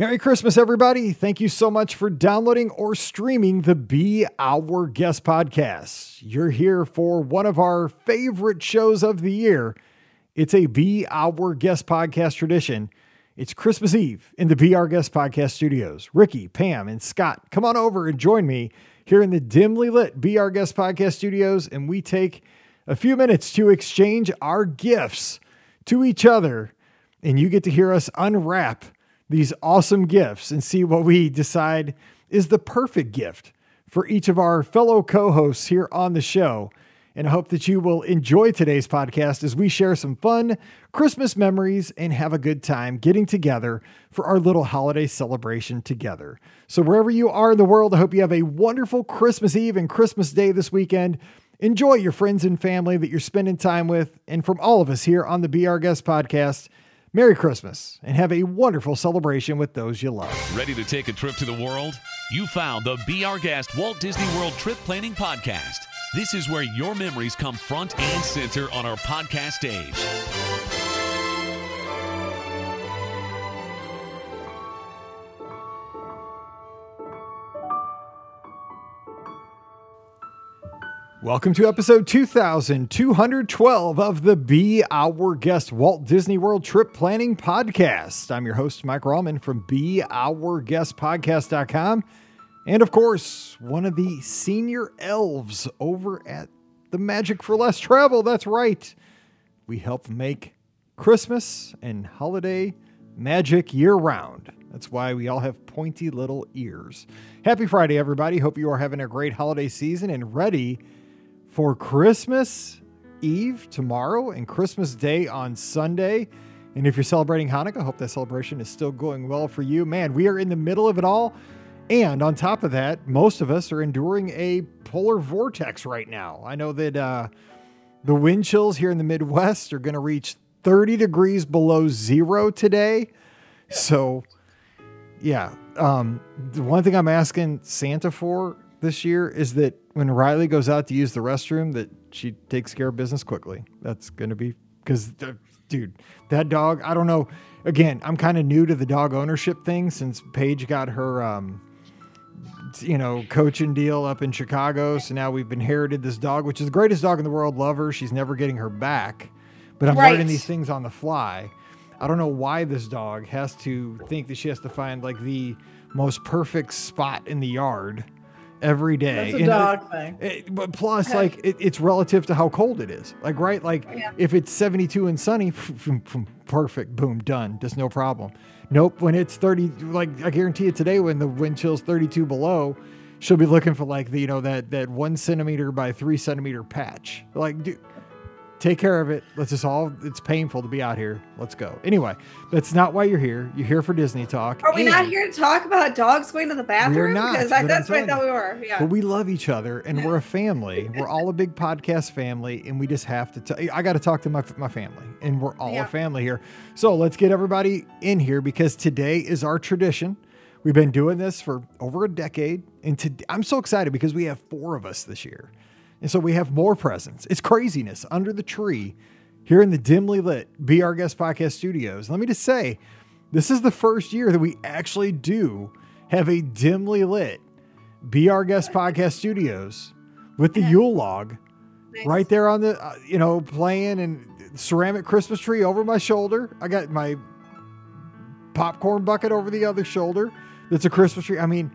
Merry Christmas, everybody. Thank you so much for downloading or streaming the Be Our Guest podcast. You're here for one of our favorite shows of the year. It's a Be Our Guest podcast tradition. It's Christmas Eve in the Be Our Guest podcast studios. Ricky, Pam, and Scott, come on over and join me here in the dimly lit Be Our Guest podcast studios, and we take a few minutes to exchange our gifts to each other, and you get to hear us unwrap these awesome gifts and see what we decide is the perfect gift for each of our fellow co hosts here on the show. And I hope that you will enjoy today's podcast as we share some fun Christmas memories and have a good time getting together for our little holiday celebration together. So, wherever you are in the world, I hope you have a wonderful Christmas Eve and Christmas Day this weekend. Enjoy your friends and family that you're spending time with. And from all of us here on the Be Our Guest podcast, Merry Christmas and have a wonderful celebration with those you love. Ready to take a trip to the world? You found the Be Our Guest Walt Disney World Trip Planning Podcast. This is where your memories come front and center on our podcast stage. Welcome to episode 2212 of the Be Our Guest Walt Disney World Trip Planning Podcast. I'm your host, Mike Rallman from BeOurGuestPodcast.com. And of course, one of the senior elves over at the Magic for Less Travel. That's right. We help make Christmas and holiday magic year round. That's why we all have pointy little ears. Happy Friday, everybody. Hope you are having a great holiday season and ready for Christmas Eve tomorrow and Christmas Day on Sunday. And if you're celebrating Hanukkah, hope that celebration is still going well for you. Man, we are in the middle of it all. And on top of that, most of us are enduring a polar vortex right now. I know that uh, the wind chills here in the Midwest are going to reach 30 degrees below zero today. So, yeah. Um, the one thing I'm asking Santa for this year is that when Riley goes out to use the restroom, that she takes care of business quickly. That's going to be because, dude, that dog. I don't know. Again, I'm kind of new to the dog ownership thing since Paige got her, um, you know, coaching deal up in Chicago. So now we've inherited this dog, which is the greatest dog in the world. Love her. She's never getting her back, but I'm Right. learning these things on the fly. I don't know why this dog has to think that she has to find like the most perfect spot in the yard every day. That's a uh, dog thing. it- but plus, like it, it's relative to how cold it is. Like right, like Yeah. if it's 72 and sunny, perfect, boom, done, just no problem. Nope, when it's 30, like I guarantee you today, when the wind chill's 32 below, she'll be looking for like the you know that that one centimeter by three centimeter patch. Like, dude, take care of it. Let's just all. It's painful to be out here. Let's go. Anyway, that's not why you're here. You're here for Disney talk. Are we not here to talk about dogs going to the bathroom? not, Because I, that's what I thought we were. Yeah. But we love each other and we're a family. We're all a big podcast family, and we just have to. T- I got to talk to my my family, and we're all Yeah. a family here. So let's get everybody in here because today is our tradition. We've been doing this for over a decade, and to, I'm so excited because we have four of us this year, and so we have more presents. It's craziness under the tree here in the dimly lit Be Our Guest Podcast Studios. Let me just say, this is the first year that we actually do have a dimly lit Be Our Guest Podcast Studios with the Yule log Nice. right there on the, uh, you know, playing and ceramic Christmas tree over my shoulder. I got my popcorn bucket over the other shoulder. That's a Christmas tree. I mean,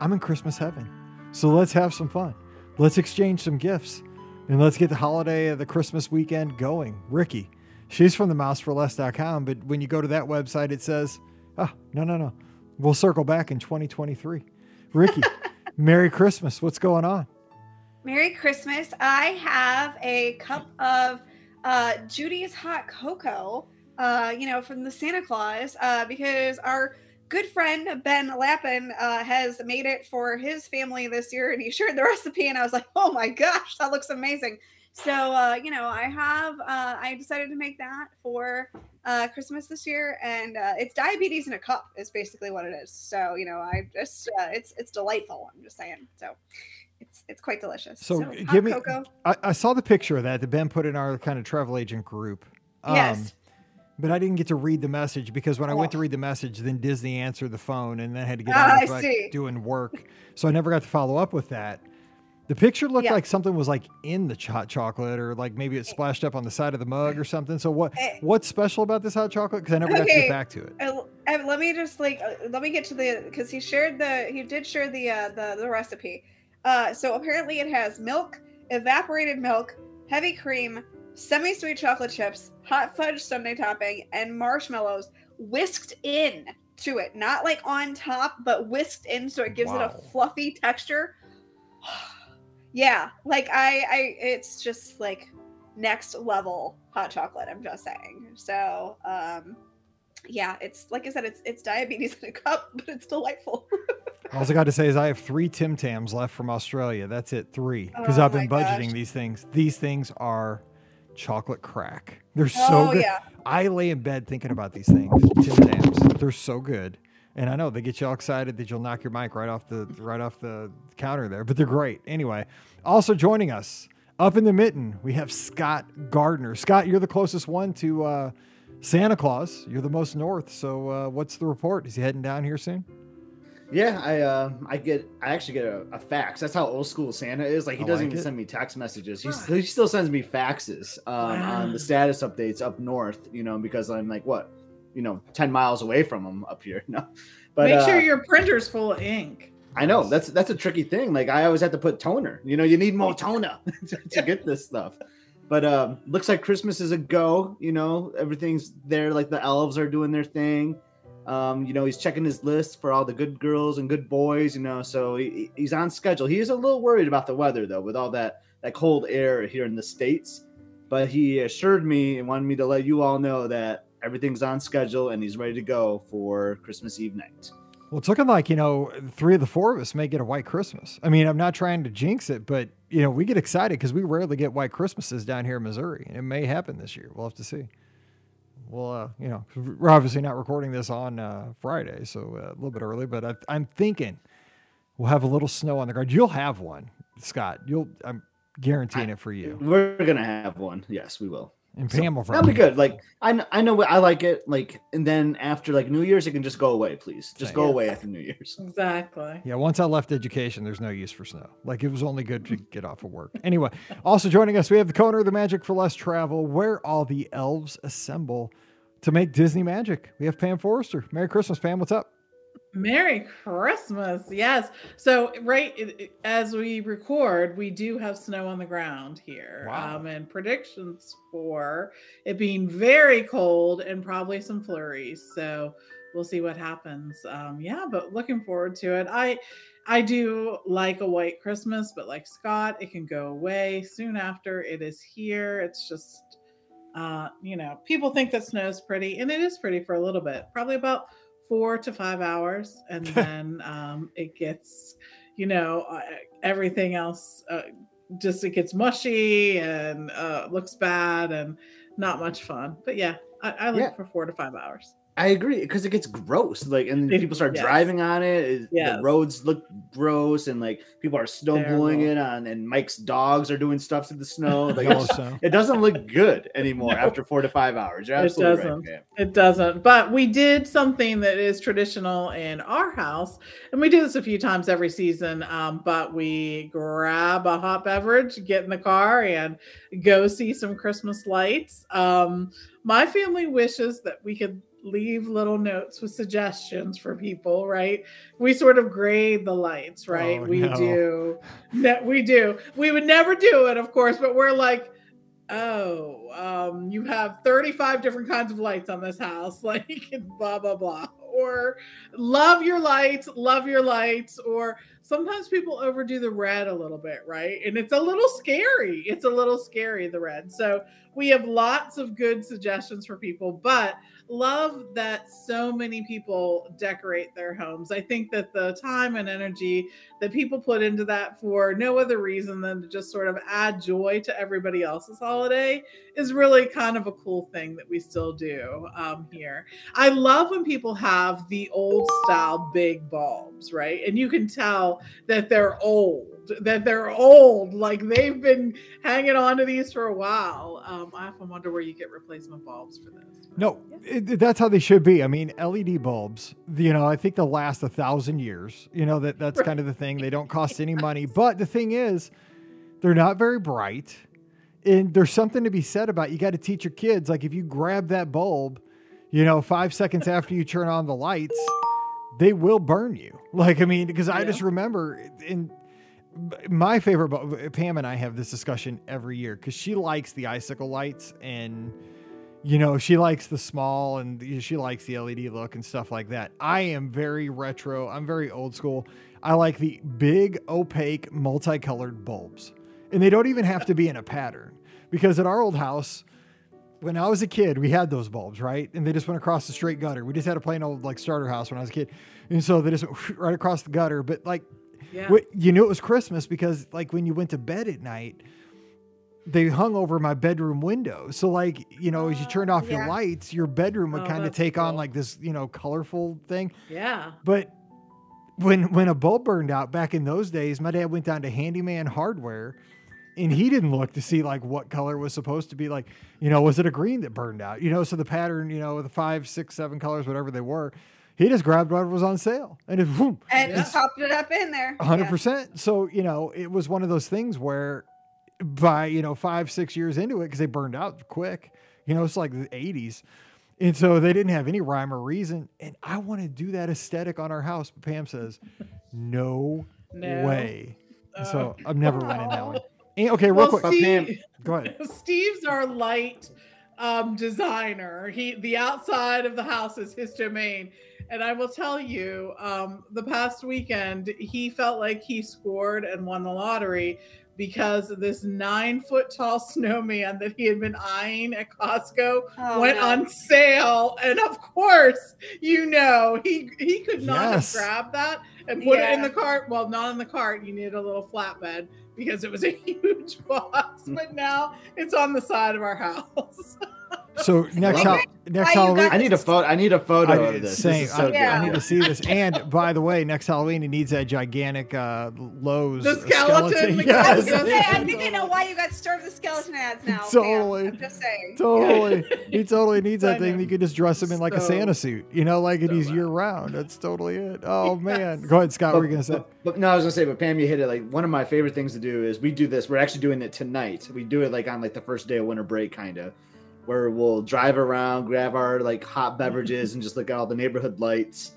I'm in Christmas heaven. So let's have some fun. Let's exchange some gifts and let's get the holiday of the Christmas weekend going. Ricky, she's from the mouseforless.com, but when you go to that website, it says, oh, no, no, no. We'll circle back in 2023. Ricky, Merry Christmas. What's going on? Merry Christmas. I have a cup of uh, Judy's hot cocoa, uh, you know, from the Santa Claus, uh, because our good friend Ben Lappin uh, has made it for his family this year, and he shared the recipe, and I was like, oh my gosh, that looks amazing. So, uh, you know, I have, uh, I decided to make that for uh, Christmas this year, and uh, it's diabetes in a cup is basically what it is. So, you know, I just, uh, it's, it's delightful. I'm just saying. So, it's, it's quite delicious. So, hot give me, cocoa. I, I saw the picture of that that Ben put in our kind of travel agent group. Um, Yes. But I didn't get to read the message because when I went to Oh. read the message, then Disney answered the phone and then I had to get Ah, on I with like, doing work. So I never got to follow up with that. The picture looked Yeah. like something was like in the hot chocolate or like maybe it splashed up on the side of the mug or something. So what Eh. what's special about this hot chocolate? Because I never got to get back to it. Uh, let me just like uh, let me get to the because he shared the he did share the uh the, the recipe uh so apparently it has milk evaporated milk heavy cream semi-sweet chocolate chips hot fudge sundae topping and marshmallows whisked in to it not like on top but whisked in so it gives it a fluffy texture yeah like i i it's just like next level hot chocolate i'm just saying so um yeah, it's like I said, it's it's diabetes in a cup, but it's delightful. All I got to say is I have three Tim Tams left from Australia. That's it, three. Because Oh I've been budgeting gosh. these things. These things are chocolate crack. They're so oh good. yeah, I lay in bed thinking about these things. Tim Tams. They're so good. And I know they get you all excited that you'll knock your mic right off the right off the counter there, but they're great. Anyway, also joining us up in the mitten, we have Scott Gardner. Scott, you're the closest one to uh, Santa Claus. You're the most north. So uh, what's the report? Is he heading down here soon? Yeah, I uh, I get I actually get a, a fax. That's how old school Santa is. Like he I doesn't like even it. send me text messages. He, he still sends me faxes um, on the status updates up north. You know, because I'm like what, you know, ten miles away from him up here. No, but Make sure uh, your printer's full of ink. I know that's that's a tricky thing. Like I always have to put toner. You know, you need more toner to, to get this stuff. But um, looks like Christmas is a go. You know, everything's there. Like the elves are doing their thing. Um, you know, he's checking his list for all the good girls and good boys. You know, so he, he's on schedule. He is a little worried about the weather though, with all that that cold air here in the states. But he assured me and wanted me to let you all know that everything's on schedule and he's ready to go for Christmas Eve night. Well, it's looking like, you know, three of the four of us may get a white Christmas. I mean, I'm not trying to jinx it, but, you know, we get excited because we rarely get white Christmases down here in Missouri. It may happen this year. We'll have to see. Well, uh, you know, we're obviously not recording this on uh, Friday, so uh, a little bit early, but I, I'm thinking we'll have a little snow on the ground. You'll have one, Scott. You'll, I'm guaranteeing it for you. We're gonna have one. Yes, we will. And So, Pam will That'll be good. Like I, I know I like it. Like and then after like New Year's, it can just go away, please. Just go Yes. away after New Year's. Exactly. Yeah, once I left education, there's no use for snow. Like it was only good to get off of work. Anyway, also joining us, we have the Coner of the Magic for Less Travel, where all the elves assemble to make Disney magic. We have Pam Forrester. Merry Christmas, Pam. What's up? Merry Christmas. Yes. So, right it- it- as we record, we do have snow on the ground here. Wow. Um, and predictions for it being very cold and probably some flurries. So, we'll see what happens. Um, yeah, but looking forward to it. I I do like a white Christmas, but like Scott, it can go away soon after it is here. It's just uh, you know, people think that snow's pretty, and it is pretty for a little bit, probably about four to five hours, and then um, it gets, you know, uh, everything else uh, just it gets mushy and uh, looks bad and not much fun. But yeah, I, I like Yeah. for four to five hours. I agree because it gets gross. Like and It- people start yes. driving on it. it- Yes. The roads look gross and like people are snow blowing it on. And Mike's dogs are doing stuff to the snow. Like Yellow it's- snow. it doesn't look good anymore No. after four to five hours. You're It absolutely right. doesn't. man. It doesn't. But we did something that is traditional in our house. And we do this a few times every season. Um, but we grab a hot beverage, get in the car, and go see some Christmas lights. Um, my family wishes that we could leave little notes with suggestions for people, right? We sort of grade the lights, right? Oh, we no. do. Ne- we do. We would never do it, of course, but we're like, oh, um, you have 35 different kinds of lights on this house, like blah, blah, blah. Or love your lights, love your lights. Or sometimes people overdo the red a little bit, right? And it's a little scary. It's a little scary, the red. So we have lots of good suggestions for people, but love that so many people decorate their homes. I think that the time and energy that people put into that for no other reason than to just sort of add joy to everybody else's holiday is really kind of a cool thing that we still do um, here. I love when people have the old style big bulbs, right? And you can tell that they're old that they're old. Like they've been hanging on to these for a while. Um, I often wonder where you get replacement bulbs for this. No, it, that's how they should be. I mean, LED bulbs, you know, I think they'll last a thousand years. You know, that that's kind of the thing. They don't cost any money. But the thing is, they're not very bright. And there's something to be said about you got to teach your kids. Like if you grab that bulb, you know, five seconds after you turn on the lights, they will burn you. Like, I mean, because I just remember in my favorite Pam and I have this discussion every year because she likes the icicle lights and you know she likes the small and she likes the LED look and stuff like that. I am very retro. I'm very old school. I like the big opaque multicolored bulbs, and they don't even have to be in a pattern because at our old house. When I was a kid, we had those bulbs, right? And they just went across the straight gutter. We just had a plain old like starter house when I was a kid. And so they just went right across the gutter. But like Yeah. You knew it was Christmas because, like, when you went to bed at night, they hung over my bedroom window. So, like, you know, as you turned off your lights, your bedroom would Oh, kind of take on like this, you know, colorful thing. Yeah. But when when a bulb burned out back in those days, my dad went down to Handyman Hardware, and he didn't look to see like what color was supposed to be. Like, you know, was it a green that burned out? You know, so the pattern, you know, the five, six, seven colors, whatever they were. He just grabbed whatever was on sale and it, and Yeah. popped it up in there. a hundred Yeah. percent. So you know, it was one of those things where, by you know five six years into it, because they burned out quick. You know, it's like the '80s, and so they didn't have any rhyme or reason. And I want to do that aesthetic on our house, but Pam says, "No, No. way." Uh, so I'm never winning that one. And, okay, real well, quick, Steve, go ahead. Steve's our light um, designer. He the outside of the house is his domain. And I will tell you, um, the past weekend, he felt like he scored and won the lottery because this nine foot tall snowman that he had been eyeing at Costco Oh, went no. on sale. And of course, you know, he he could not Yes. have grabbed that and put it in the cart. Well, not in the cart. You needed a little flatbed because it was a huge box. But now it's on the side of our house. So next, Love hol- it. next Halloween, I need a photo. I need a photo I, of this. same, This so I. Yeah. I need to see this. And by the way, next Halloween it needs that gigantic uh, Lowe's The skeleton, the I was Yes. gonna say, I think I know why you got starved the skeleton ads now. Pam. Totally. I'm just saying. Totally. He totally needs that thing. You could just dress him in like a Santa suit, you know, like it so is bad. year round. That's totally it. Oh man. Go ahead, Scott. What were you gonna say? but- but no, I was gonna say, but Pam, you hit it. Like one of my favorite things to do is we do this. We're actually doing it tonight. We do it like on like the first day of winter break, kind of, where we'll drive around, grab our like hot beverages, and just look at all the neighborhood lights.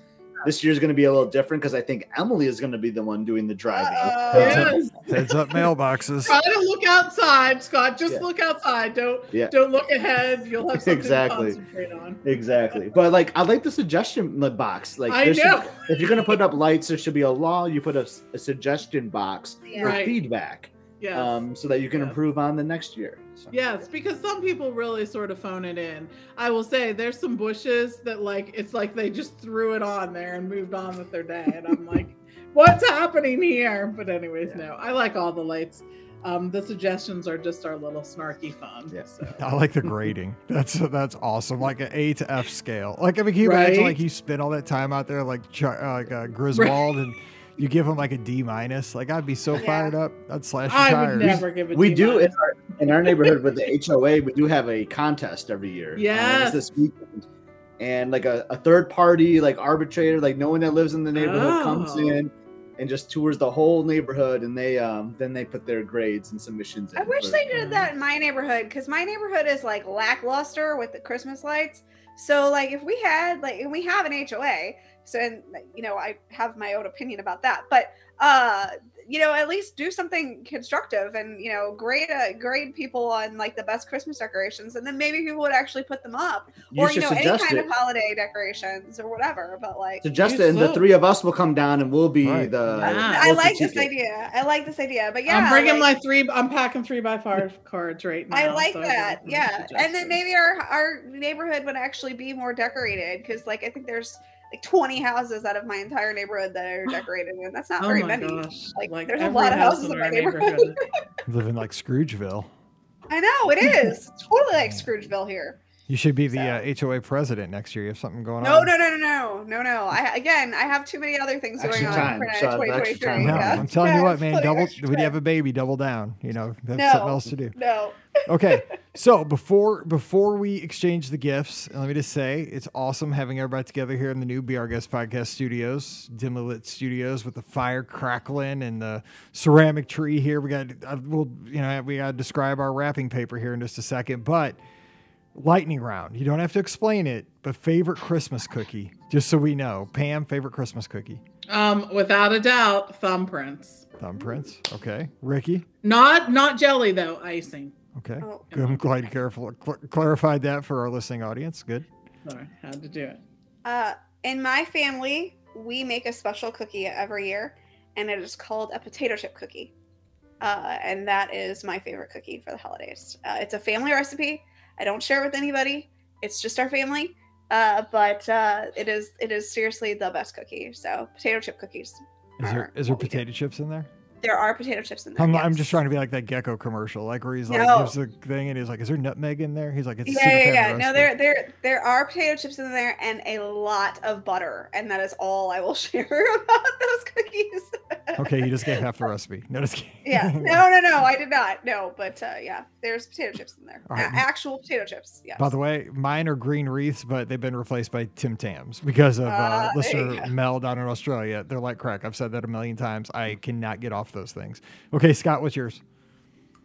This year's gonna be a little different because I think Emily is gonna be the one doing the driving. Uh-oh. Yes. Heads up mailboxes. Try to look outside, Scott. Just Yeah. look outside. Don't Yeah. don't look ahead. You'll have something Exactly. to concentrate on. Exactly. But like I like the suggestion box. Like I there should- know. if you're gonna put up lights, there should be a law. You put a suggestion box Yeah. for Right. feedback, Yes. um, so that you can Yeah. improve on the next year. So- Yes, because some people really sort of phone it in. I will say there's some bushes that like it's like they just threw it on there and moved on with their day, and I'm like, what's happening here? But anyways, no, I like all the lights. Um, the suggestions are just our little snarky fun. Yeah. So. I like the grading. That's that's awesome. Like an A to F scale. Like I mean, can you imagine like you spend all that time out there like uh, like uh, Griswold and you give him like a D minus? Like I'd be so Yeah. fired up. I'd slash your I tires. would never give it. we do in our, in our neighborhood with the HOA. We do have a contest every year. Um, it's Yes. this weekend, and like a, a third party like arbitrator, like no one that lives in the neighborhood comes Oh. in and just tours the whole neighborhood, and they um then they put their grades and submissions. I wish for- they did that in my neighborhood because my neighborhood is like lackluster with the Christmas lights. So like if we had like and we have an HOA, So, and you know, I have my own opinion about that, but uh, you know, at least do something constructive and you know, grade uh, grade people on like the best Christmas decorations, and then maybe people would actually put them up, You or you know, any kind it. of holiday decorations or whatever. But like, Suggest You it, and the three of us will come down, and we'll be Right. the. Yeah. I like this idea. I like this idea. But yeah, I'm bringing like- my three. I'm packing three by five cards right now. I like so that. can Yeah. And then maybe our our neighborhood would actually be more decorated because like I think there's like 20 houses out of my entire neighborhood that are decorated and that's not it. very Oh many. gosh! Like, there's a lot of houses in our my neighborhood. Living like Scroogeville. I know it is. It's totally like Scroogeville here. You should be the uh, HOA president next year. You have something going No, on. no, no, no, no, no, no. I again, I have too many other things going Extra on time. for Shout extra time. No, yeah. I'm telling Yeah, you what, man. Double extra when you have a baby, double down. You know, have No. something else to do. No. Okay, so before before we exchange the gifts, let me just say it's awesome having everybody together here in the new Be Our Guest podcast studios, dimly lit studios with the fire crackling and the ceramic tree here. We got uh, we'll you know we got to describe our wrapping paper here in just a second, but lightning round. You don't have to explain it, but favorite Christmas cookie, just so we know. Pam, favorite Christmas cookie. Um, without a doubt, thumbprints. Thumbprints. Okay. Ricky. Not not jelly though, icing. Okay. Oh. Good. I'm glad you careful cl- clarified that for our listening audience. Good. Sorry, had to do it. Uh, in my family, we make a special cookie every year, and it is called a potato chip cookie. Uh, and that is my favorite cookie for the holidays. Uh, it's a family recipe. I don't share it with anybody. It's just our family. Uh, but uh, it is it is seriously the best cookie. So potato chip cookies. Is there is there what we do. potato chips in there? There are potato chips in there. I'm, I'm just trying to be like that gecko commercial, like where he's like No. gives the thing and he's like, "Is there nutmeg in there?" He's like, "It's Yeah, yeah, yeah. No, there, there, there are potato chips in there and a lot of butter, and that is all I will share about those cookies. Okay, you just gave half the recipe. No, just kidding. Yeah. No, no, no. I did not. No, but uh, yeah, there's potato chips in there. Right. Actual potato chips. Yes. By the way, mine are green wreaths, but they've been replaced by Tim Tams because of uh, Ah, you listener. Mel down in Australia. They're like crack. I've said that a million times. I cannot get off those things. Okay, Scott, what's yours?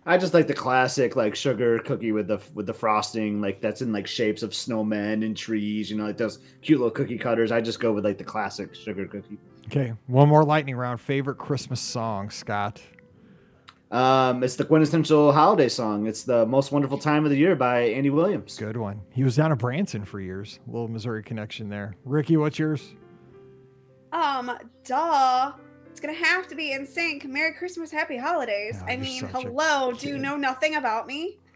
I just like the classic like sugar cookie with the with the frosting like that's in like shapes of snowmen and trees. You know, like those cute little cookie cutters. I just go with like the classic sugar cookie. Okay, one more lightning round. Favorite Christmas song, Scott? Um, it's the quintessential holiday song. It's the most wonderful time of the year by Andy Williams. Good one. He was down in Branson for years. A little Missouri connection there. Ricky, what's yours? Um, duh. It's gonna have to be NSYNC. Merry Christmas, Happy Holidays. Oh, I mean, hello. Do you know nothing about me?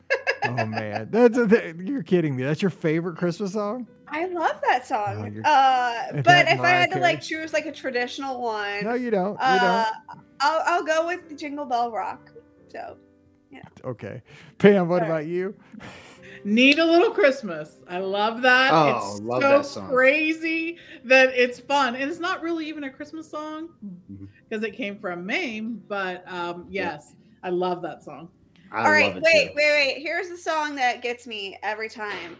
Oh man, that's a, that, you're kidding me. That's your favorite Christmas song? I love that Oh, song. you're- uh, but that if I Mariah had to like choose like a traditional one, No, you don't. You uh, I'll I'll go with Jingle Bell Rock. So don't. Okay, Pam, what Sure. about you? Need a little Christmas. I love that. Oh, it's love so that song. crazy that it's fun. And it's not really even a Christmas song Mhm. Because it came from Mame, but um yes, I love that song. I All right, wait, too. wait, wait. Here's the song that gets me every time.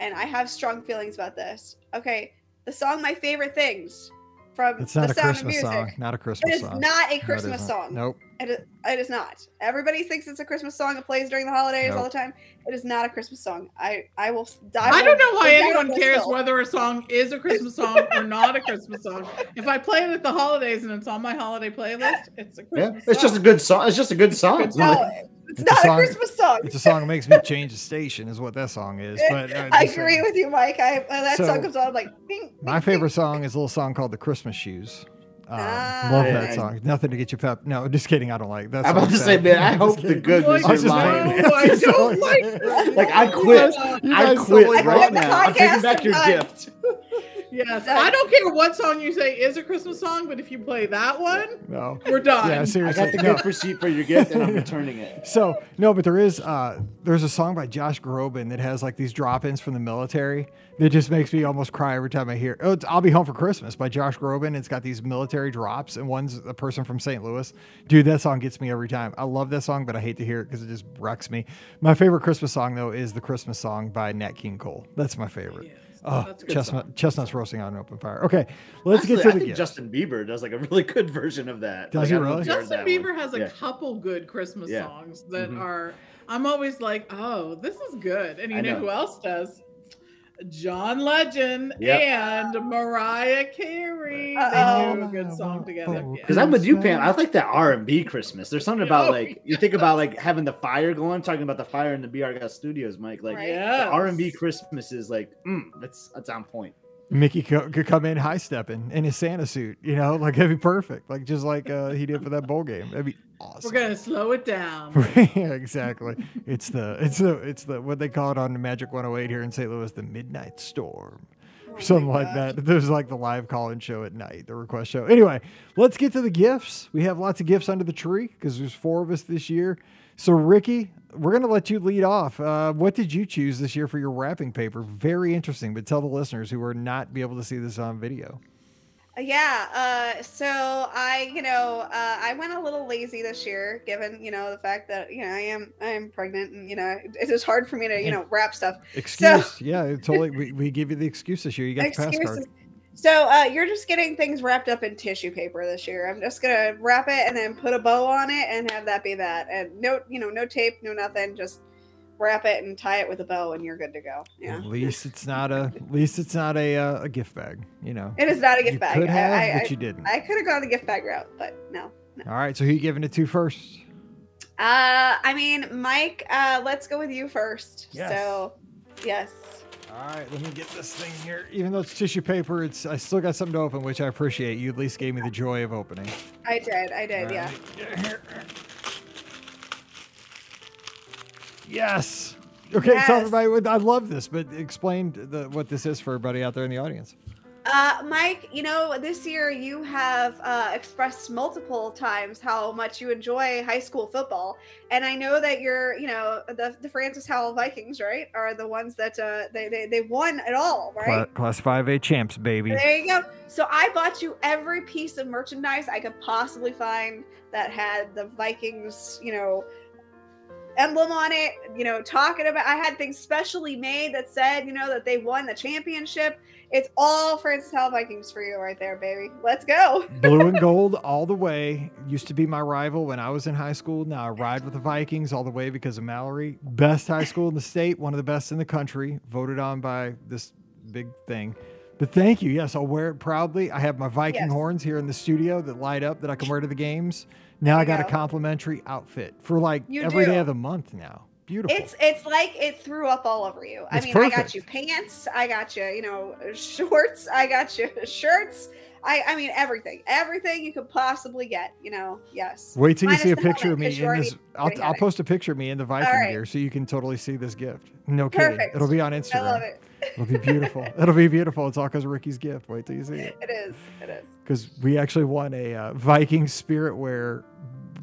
And I have strong feelings about this. Okay. The song My Favorite Things from It's not The a Sound Christmas of Music. song. Not a Christmas It is song. It is not a No, it Christmas isn't. song. Nope. It is, it is not. Everybody thinks it's a Christmas song. It plays during the holidays all the time. It is not a Christmas song. I I will die. I don't know why anyone cares hill. whether a song is a Christmas song or not a Christmas song. If I play it at the holidays and it's on my holiday playlist, it's a Yeah, Christmas it's just a good song. It's just a good song. No, it's, It's not a, song- Christmas song. It's a song that makes me change the station, is what that song is. But uh, I just, uh, agree with you, Mike. I when that So, song comes on, I'm like, ding, My ding, favorite song is a little song called "The Christmas Shoes." Um, Ah. love that song. Nothing to get you pep. No, just kidding. I don't like that. I'm about to song's say, sad. man, I hope the good was Like, I was your just line. no, I don't like this. Like I quit. I quit I right quit the now. I'm taking back your and gift. Yes, I don't care what song you say is a Christmas song, but if you play that one, No. we're done. Yeah, seriously. I seriously. got the no. gift receipt for your gift, and I'm returning it. So no, but there is uh there's a song by Josh Groban that has like these drop-ins from the military that just makes me almost cry every time I hear. it. Oh, it's "I'll Be Home for Christmas" by Josh Groban. It's got these military drops, and one's a person from St. Louis. Dude, that song gets me every time. I love that song, but I hate to hear it because it just wrecks me. My favorite Christmas song though is the Christmas song by Nat King Cole. That's my favorite. Yes, Oh, that's a good chestnut, song. chestnuts roasting on an open fire. Okay, let's Actually, get to I the think gift. Justin Bieber does like a really good version of that. Does Like, he I don't know really? if you heard Justin Bieber one. has a Yeah. couple good Christmas Yeah. songs that Mhm. are. I'm always like, oh, this is good, and you I know, know. who else does? John Legend Yep. and Mariah Carey. Uh-oh. They do a good song together. Because I'm with you, Pam. I like that R and B Christmas. There's something about Oh, like you think about like having the fire going. Talking about the fire in the Be Our Guest Studios, Mike. Like Right. Yeah. R and B Christmas is like, mm, that's that's on point. Mickey could come in high stepping in his Santa suit, you know, like that'd be perfect, like just like uh, he did for that bowl game. That'd be awesome. We're gonna slow it down. yeah, exactly. It's the it's the it's the what they call it on Magic 108 here in St. Louis, the Midnight Storm. Oh or my something like gosh. that. There's like the live call-in show at night, the request show. Anyway, let's get to the gifts. We have lots of gifts under the tree because there's four of us this year. So Ricky, we're gonna let you lead off. Uh, what did you choose this year for your wrapping paper? Very interesting, but tell the listeners who are not be able to see this on video. Yeah. Uh, so I, you know, uh, I went a little lazy this year, given you know the fact that you know I am I am pregnant, and you know it is just hard for me to you know wrap stuff. Excuse, yeah, totally. We, we give you the excuse this year. You got the pass card. So uh, you're just getting things wrapped up in tissue paper this year. I'm just gonna wrap it and then put a bow on it and have that be that. And no, you know, no tape, no nothing. Just wrap it and tie it with a bow, and you're good to go. Yeah. At least it's not a. At least it's not a uh, a gift bag. You know. It is not a gift you bag. Could have, I, I, but you didn't. I could have gone the gift bag route, but no. All right. So who you giving it to first? Uh, I mean, Mike, uh, let's go with you first. Yes. So, yes. All right, let me get this thing here. Even though it's tissue paper, it's I still got something to open, which I appreciate. You at least gave me the joy of opening. I did. I did. All Yeah. Right, get here. Yes. Okay, tell everybody. I love this, but explain the, what this is for everybody out there in the audience. Uh, Mike, you know, this year you have uh, expressed multiple times how much you enjoy high school football, and I know that you're, you know, the the Francis Howell Vikings, right, are the ones that uh, they, they they won it all, right? Class 5A champs, baby. There you go. So I bought you every piece of merchandise I could possibly find that had the Vikings, you know, emblem on it. You know, talking about. I had things specially made that said, you know, that they won the championship. It's all Francis Howell Vikings for you right there, baby. Let's go. Blue and gold all the way. Used to be my rival when I was in high school. Now I ride with the Vikings all the way because of Mallory. Best high school in the state, one of the best in the country, voted on by this big thing. But thank you. Yes, I'll wear it proudly. I have my Viking Yes. horns here in the studio that light up that I can wear to the games. Now I got you a complimentary outfit for like You every day do. of the month now. Beautiful. It's it's like it threw up all over you. I It's mean, I got you pants, I got you, you know, shorts, I got you shirts. I I mean everything, everything you could possibly get. You know, yes. Wait till you see a picture of me in this. I'll, I'll post a picture of me in the Viking right. gear so you can totally see this gift. No kidding. Perfect. It'll be on Instagram. I love it. It'll be beautiful. It'll be beautiful. It's all because Ricky's gift. Wait till you see it. It is. It is. Because we actually won a uh, Viking Spirit Wear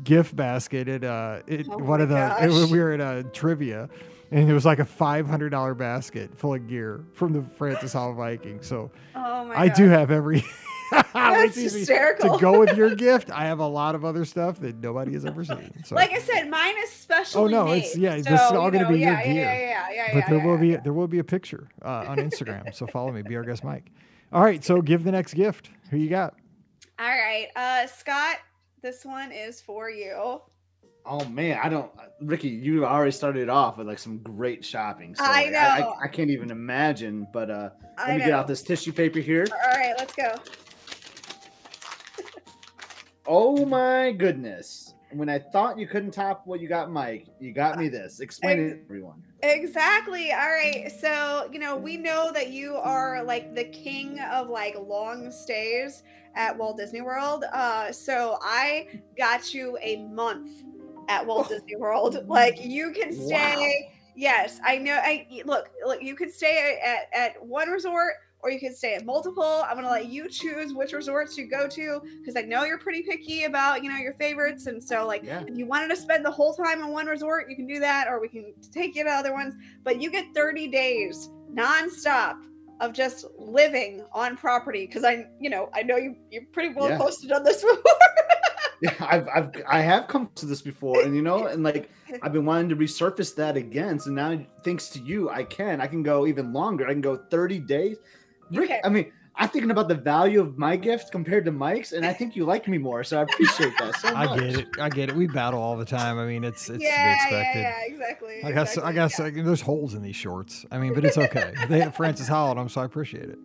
gift basket at uh, it, Oh one of the. It, gosh. we were at a trivia, and it was like a five hundred dollar basket full of gear from the Francis Howell Vikings. So Oh my I god. do have every. Wait That's till you see- hysterical. To go with your gift, I have a lot of other stuff that nobody has ever seen. So. Like I said, mine is special. Oh no, made. it's- yeah, this is all you gonna know, be your yeah, gear. Yeah, yeah, yeah, yeah. but yeah, there yeah, will be there will be a picture uh, on Instagram. so follow me, be our guest Mike. All right, so give the next gift. Who you got? All right, uh, Scott. This one is for you. Oh man, I don't, Ricky. You already started off with like some great shopping. So I like, I, know. I, can't even imagine. But uh, let I me know. get out this tissue paper here. All right, let's go. Oh my goodness! When I thought you couldn't top what you got, Mike, you got me this. Explain it, to everyone. Exactly. All right. So, you know, we know that you are like the king of like long stays at Walt Disney World. Uh so I got you a month at Walt Disney World. Like you can stay Wow. Yes, I know. I look, look, you could stay at, at one resort or you can stay at multiple. I'm gonna let you choose which resorts you go to because I know you're pretty picky about you know your favorites, and so like Yeah. if you wanted to spend the whole time in one resort, you can do that, or we can take you to other ones. But you get 30 days nonstop of just living on property because I, you know, I know you you're pretty well Yeah. posted on this before. Yeah, I've, I've I have come to this before, and you know, and like I've been wanting to resurface that again. So now, thanks to you, I can. I can go even longer. I can go 30 days. You Rick. I mean, I'm thinking about the value of my gift compared to Mike's, and I think you like me more, so I appreciate that so much. I get it. I get it. We battle all the time. I mean, it's it's to be yeah, yeah, expected. yeah, exactly. I guess I exactly, guess yeah. like, there's holes in these shorts. I mean, but it's okay. they have Francis Howell on them, so I appreciate it.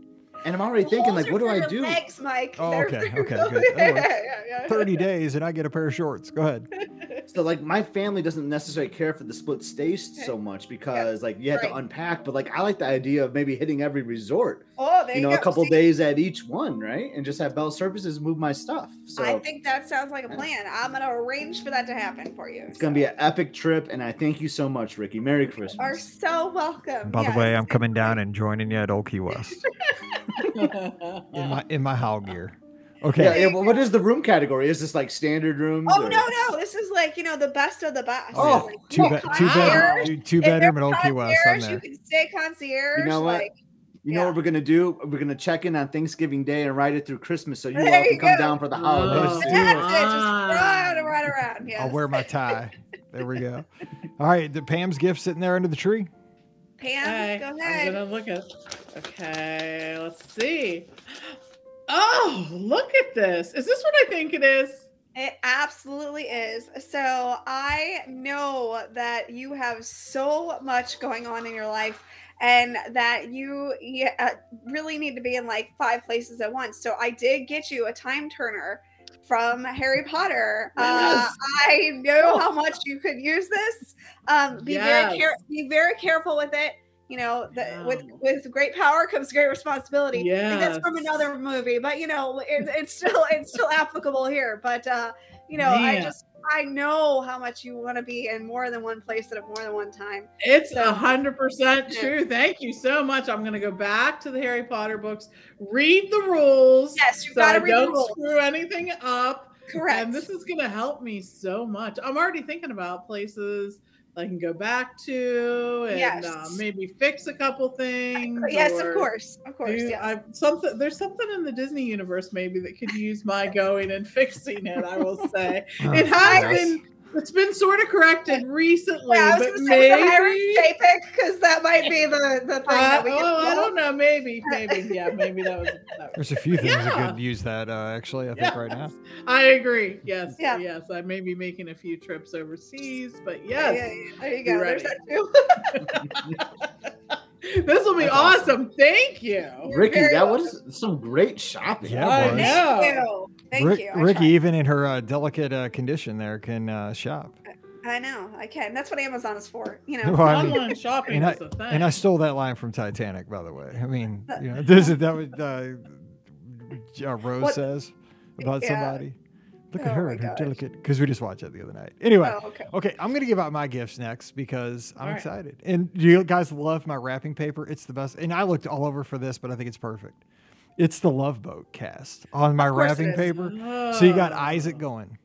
And I'm already The thinking, like, what do I do? Legs, Mike. Oh, They're okay, for- okay, good. yeah, yeah, yeah. 30 days and I get a pair of shorts. Go ahead. So like my family doesn't necessarily care for the split stays Okay. so much because like you have Right. to unpack, but like I like the idea of maybe hitting every resort, Oh, there you you, know, a couple See, days at each one, right? And just have Bell Services move my stuff. So I think that sounds like a plan. I'm gonna arrange for that to happen for you. it's gonna be an epic trip, and I thank you so much, Ricky. Merry Christmas. You are so welcome. By yes. the way, I'm coming down and joining you at Old Key West in my in my Howell gear. Okay. Yeah, yeah, what is the room category? Is this like standard rooms? Oh or- no, no, this is like you know the best of the best. Oh, like, Two, you be- two, Wow. bedroom, concierge. two, two bedroom at Old Key West. There. You can stay concierge. You know what? Like, You know what we're gonna do? We're gonna check in on Thanksgiving Day and ride it through Christmas, so you There all can you come go. down for the Oh. holidays. Let's too. do it. that's it. Just run, run around. Yes. I'll wear my tie. There we go. All right, the Pam's gift sitting there under the tree. Pam, Okay, go I'm ahead. gonna look at. Okay, let's see. Oh, look at this. Is this what I think it is? It absolutely is. So I know that you have so much going on in your life and that you yeah, uh, really need to be in like five places at once. So I did get you a time turner from Harry Potter. Uh, I know how much you could use this. Um, be very care- be very careful with it. You know, the, with with great power comes great responsibility. Think that's from another movie, but you know, it, it's still it's still applicable here. But uh, you know, I just I know how much you want to be in more than one place at more than one time. It's a hundred percent true. Thank you so much. I'm gonna go back to the Harry Potter books, read the rules. Yes, you so gotta read the don't rules. screw anything up. Correct. And this is gonna help me so much. I'm already thinking about places I can go back to and uh, maybe fix a couple things. yes, of course, of course. do- Yes. I, something there's something in the Disney universe maybe that could use my going and fixing it. I will say Oh, it has yes. been. It's been sort of corrected recently, yeah, I was but gonna say was it Harry maybe. J because that might be the the thing Uh, that we oh, I can don't know. Maybe, maybe, yeah, maybe that was. That There's a few things that Yeah. could use that, uh, actually, I think, right now. I agree. Yes, Yeah. yes. I may be making a few trips overseas, but Yeah, yes, yeah, yeah. There you go. There's ready. that too. this will be That's awesome. awesome. Thank you. You're Ricky, very that was some great shopping. Yeah, I it was. know. Thank you. Rick- you. I Ricky, tried. even in her uh, delicate uh, condition, there can uh, shop. I know. I can. That's what Amazon is for. You know. Well, I mean, Online shopping and I, is a thing. and I stole that line from Titanic, by the way. I mean, you know, this is that what uh, uh, Rose What- says about Yeah. somebody. Look at Oh her and her delicate. Because we just watched it the other night. Anyway, Oh, okay. okay, I'm gonna give out my gifts next because I'm All right. excited. And you guys love my wrapping paper. It's the best. And I looked all over for this, but I think it's perfect. It's the Love Boat cast on my Of course it wrapping is. paper. So you got Oh. Isaac going.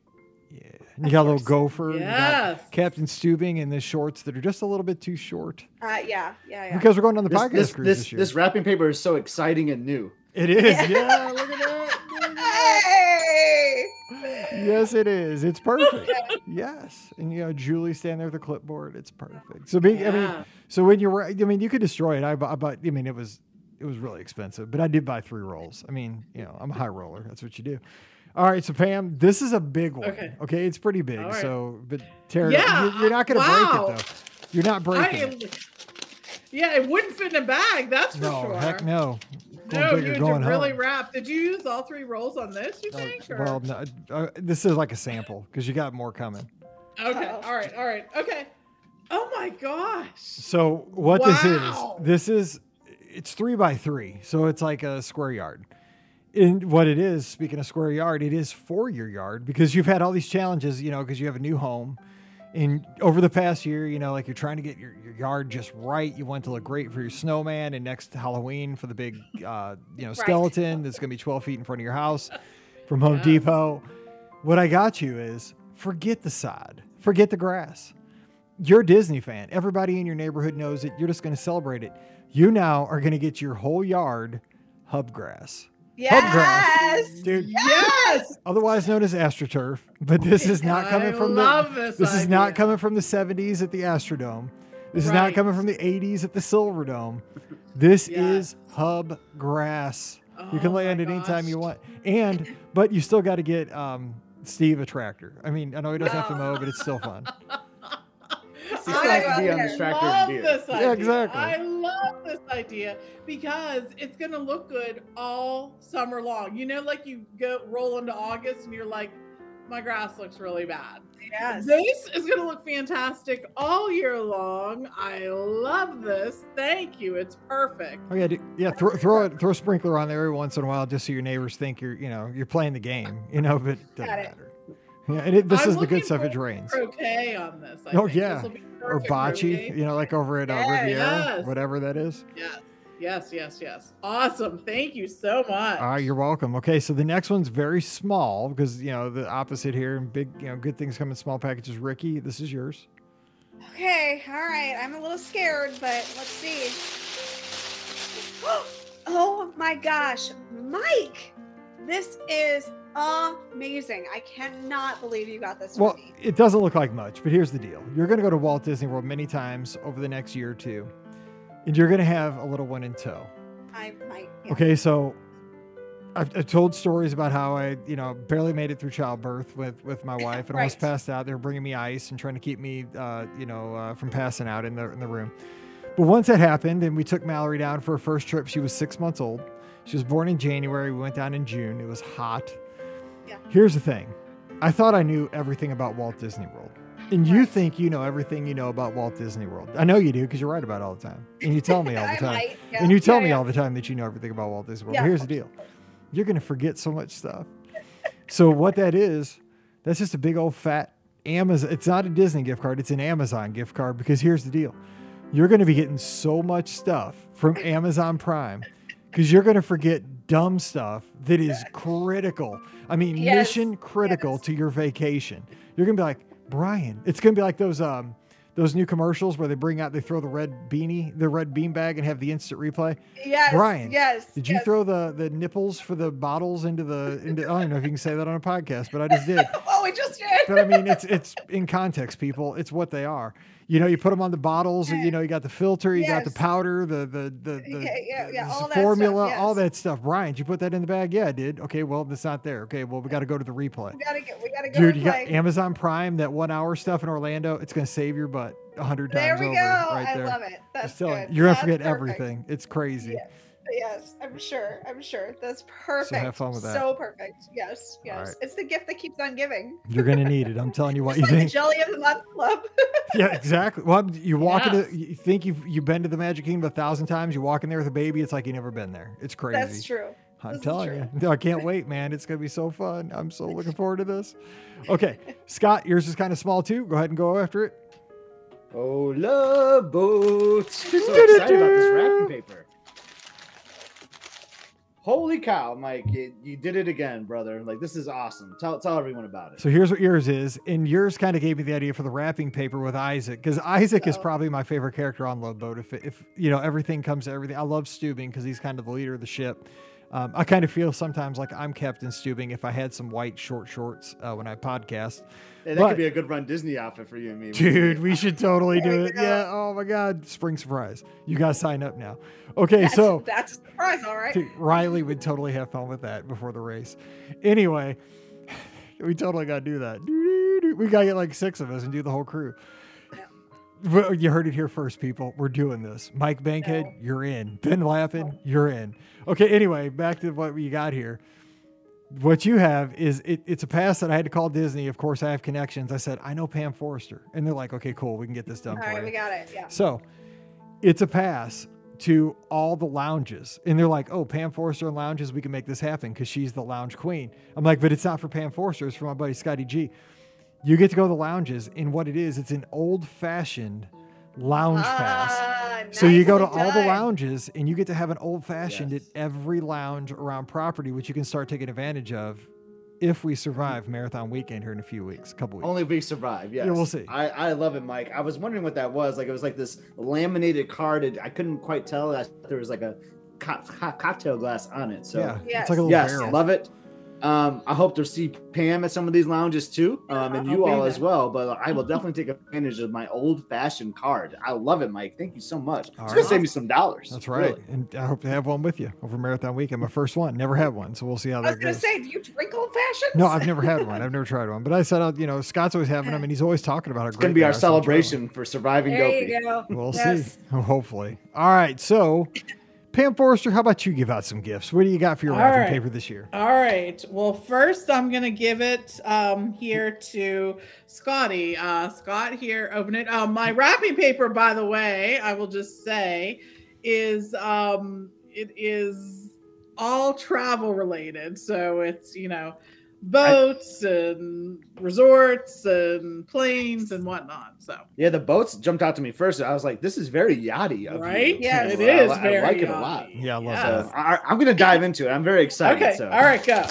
Yeah. And you got a little course. gopher. You got Yes. Captain Stubing in the shorts that are just a little bit too short. Uh, yeah, yeah, yeah. Because we're going on the This, podcast this, cruise this, this, year. this wrapping paper is so exciting and new. it is. Yeah. Yeah, look at that. Look at that. Hey! Yes, it is. It's perfect. yes. And you know, Julie standing there with the clipboard. It's perfect. So being, I mean, so when you're, I mean, you could destroy it. I, bu- I bought, I mean, it was, it was really expensive, but I did buy three rolls. I mean, you know, I'm a high roller. That's what you do. All right, so Pam, this is a big one. Okay. Okay, it's pretty big. Right. So, but Tara, Yeah, you're, you're not going to wow. break it though. You're not breaking it. yeah, it wouldn't fit in a bag. That's for No, sure. heck no. Going No, big you had really home. wrap. Did you use all three rolls on this? You Uh, think? or- well, no, uh, this is like a sample because you got more coming. okay. Uh-oh. All right. All right. Okay. Oh my gosh. So what Wow. this is, this is it's three by three, so it's like a square yard. And what it is, speaking of square yard, it is for your yard because you've had all these challenges, you know, because you have a new home. And over the past year, you know, like you're trying to get your, your yard just right. You want to look great for your snowman and next Halloween for the big, uh, you know, skeleton that's going to be 12 feet in front of your house from Home Yes. Depot. What I got you is forget the sod, forget the grass you're a Disney fan. Everybody in your neighborhood knows it. You're just going to celebrate it. You now are going to get your whole yard hub grass, Yes. dude. Yes. Otherwise known as AstroTurf, but this is not coming from the. this. This is not coming from the 70s at the Astrodome. This is not coming from the 80s at the Silverdome. This Yeah. is hub grass. You can Oh land it anytime you want. And but you still got to get um, Steve a tractor. I mean, I know he doesn't have to mow, but it's still fun. He still I has to be on this tractor love and deer. this Yeah, exactly. I love this idea because it's gonna look good all summer long. You know, like you go roll into August and you're like, my grass looks really bad. Yes. This is gonna look fantastic all year long. I love this. Thank you. It's perfect. Oh yeah, do- yeah. Throw throw it, throw a sprinkler on there every once in a while, just so your neighbors think you're, you know, you're playing the game. You know, but doesn't Got it. matter. Yeah, and it, this I'm is the good stuff. It for drains. Croquet on this. I Oh, think. yeah. This'll Or perfect bocce, croquet. you know, like over at uh, Yes. Riviera, Yes. whatever that is. Yes. Yes, yes, yes. Awesome. Thank you so much. All right, you're welcome. Okay, so the next one's very small because you know the opposite here, and big, you know, good things come in small packages. Ricky, this is yours. Okay, all right. I'm a little scared, but let's see. Oh my gosh, Mike! This is amazing. I cannot believe you got this Well, me. it doesn't look like much, but here's the deal: you're going to go to Walt Disney World many times over the next year or two, and you're going to have a little one in tow. I might. yeah. Okay, so I've, I've told stories about how I, you know, barely made it through childbirth with with my wife and almost passed out. They were bringing me ice and trying to keep me, uh, you know, uh, from passing out in the in the room. But once that happened, and we took Mallory down for her first trip, she was six months old. She was born in January. We went down in June. It was hot. Yeah. Here's the thing: I thought I knew everything about Walt Disney World. And you think you know everything you know about Walt Disney World. I know you do because you write about it all the time. And you tell me all the time. might, yeah, And you tell yeah, me yeah. all the time that you know everything about Walt Disney World. Here's the deal you're going to forget so much stuff. so, what that is, that's just a big old fat Amazon. It's not a Disney gift card, it's an Amazon gift card because here's the deal you're going to be getting so much stuff from Amazon Prime because you're going to forget dumb stuff that is critical. I mean, Yes, mission critical yes. to your vacation. You're going to be like, Brian, it's going to be like those, um, those new commercials where they bring out, they throw the red beanie, the red bean bag, and have the instant replay. Yes. Brian, Yes. Did you yes. throw the the nipples for the bottles into the into? I don't know if you can say that on a podcast, but I just did. Oh, we just did. But I mean, it's it's in context, people. It's what they are. You know, you put them on the bottles. You know, you got the filter, you got the powder, the the the, the, Yeah, yeah, yeah, the all that stuff, formula, all that stuff. Brian, did you put that in the bag? Yeah, I did. Okay, well, it's not there. Okay, well, we got to go to the replay. We gotta get. We gotta go. Dude, you got. Amazon Prime, that one hour stuff in Orlando. It's gonna save your butt a hundred There times we over. go. Right I there. love it. That's good. you're gonna That's forget perfect. everything. It's crazy. Yeah. Yes, I'm sure. I'm sure. That's perfect. have fun with that. So perfect. Yes, yes. right. It's the gift that keeps on giving. You're gonna need it. I'm telling you what. Just You like the jelly of the month club. Yeah, exactly. Well, you walk Yes. into, you think you've you've been to the Magic Kingdom a thousand times. You walk in there with a baby, it's like you never been there. It's crazy. That's true. I'm This telling you. I can't wait, man. It's gonna be so fun. I'm so looking forward to this. Okay, Scott, yours is kind of small too. Go ahead and go after it. Oh, love boats. So excited about this wrapping paper. Holy cow, Mike. You, you did it again, brother. Like, this is awesome. Tell, tell everyone about it. So here's what yours is, and yours kind of gave me the idea for the wrapping paper with Isaac, because Isaac is Oh. probably my favorite character on Love Boat. If if you know everything comes to everything, I love Stubing because he's kind of the leader of the ship. Um, I kind of feel sometimes like I'm Captain Stubing if I had some white short shorts uh, when I podcast. Hey, that but- could be a good run Disney outfit for you and me. Dude, we should totally do it. Yeah. Oh my God. Spring surprise. You got to sign up now. Okay. That's, so that's a surprise, all right. dude, Riley would totally have fun with that before the race. Anyway, we totally got to do that. We got to get like six of us and do the whole crew. You heard it here first, people. We're doing this. Mike Bankhead, No. you're in. Ben Lappin, you're in. Okay, anyway, back to what we got here. What you have is it, it's a pass that I had to call Disney. Of course, I have connections. I said, I know Pam Forrester. And they're like, okay, cool. We can get this done All for right, you. we got it. Yeah. So it's a pass to all the lounges. And they're like, oh, Pam Forrester and lounges, we can make this happen because she's the lounge queen. I'm like, but it's not for Pam Forrester, it's for my buddy Scotty G. You get to go to the lounges, and what it is, it's an old fashioned lounge pass. Ah, So you go to nicely all the lounges and you get to have an old fashioned Yes. at every lounge around property, which you can start taking advantage of if we survive marathon weekend here in a few weeks, a couple weeks. Only if we survive. Yes. we'll see. I, I love it, Mike. I was wondering what that was. Like, it was like this laminated card. I couldn't quite tell. I, there was like a co- co- cocktail glass on it. So, yeah, Yes. it's like a little yes, barrel. love it. Um, I hope to see Pam at some of these lounges too, um, and you all as well. But I will definitely take advantage of my old-fashioned card. I love it, Mike. Thank you so much. All it's gonna save me some dollars. That's right. really. And I hope to have one with you over Marathon Weekend. My first one. Never had one. So we'll see how that. goes. I was gonna goes. say, do you drink old-fashioned? no, I've never had one. I've never tried one. But I said, uh, you know, Scott's always having them and he's always talking about it. It's gonna be our are, so we'll try one. celebration for surviving There Dopey. you go. We'll Yes. see. Hopefully. All right. So, Pam Forrester, how about you give out some gifts? What do you got for your All wrapping right. paper this year? All right. Well, first I'm gonna give it um, here to Scotty. Uh, Scott here, open it. Um, my wrapping paper, by the way, I will just say, is um, it is all travel related. So it's you know boats and resorts and planes and whatnot. So Yeah, the boats jumped out to me first. I was like, "This is very yachty of right, you." Yeah, it uh, is. I- is I, very. like it a lot. Yeah, I love Yes. So I, I'm gonna dive into it. I'm very excited. Okay. So. All right. Go.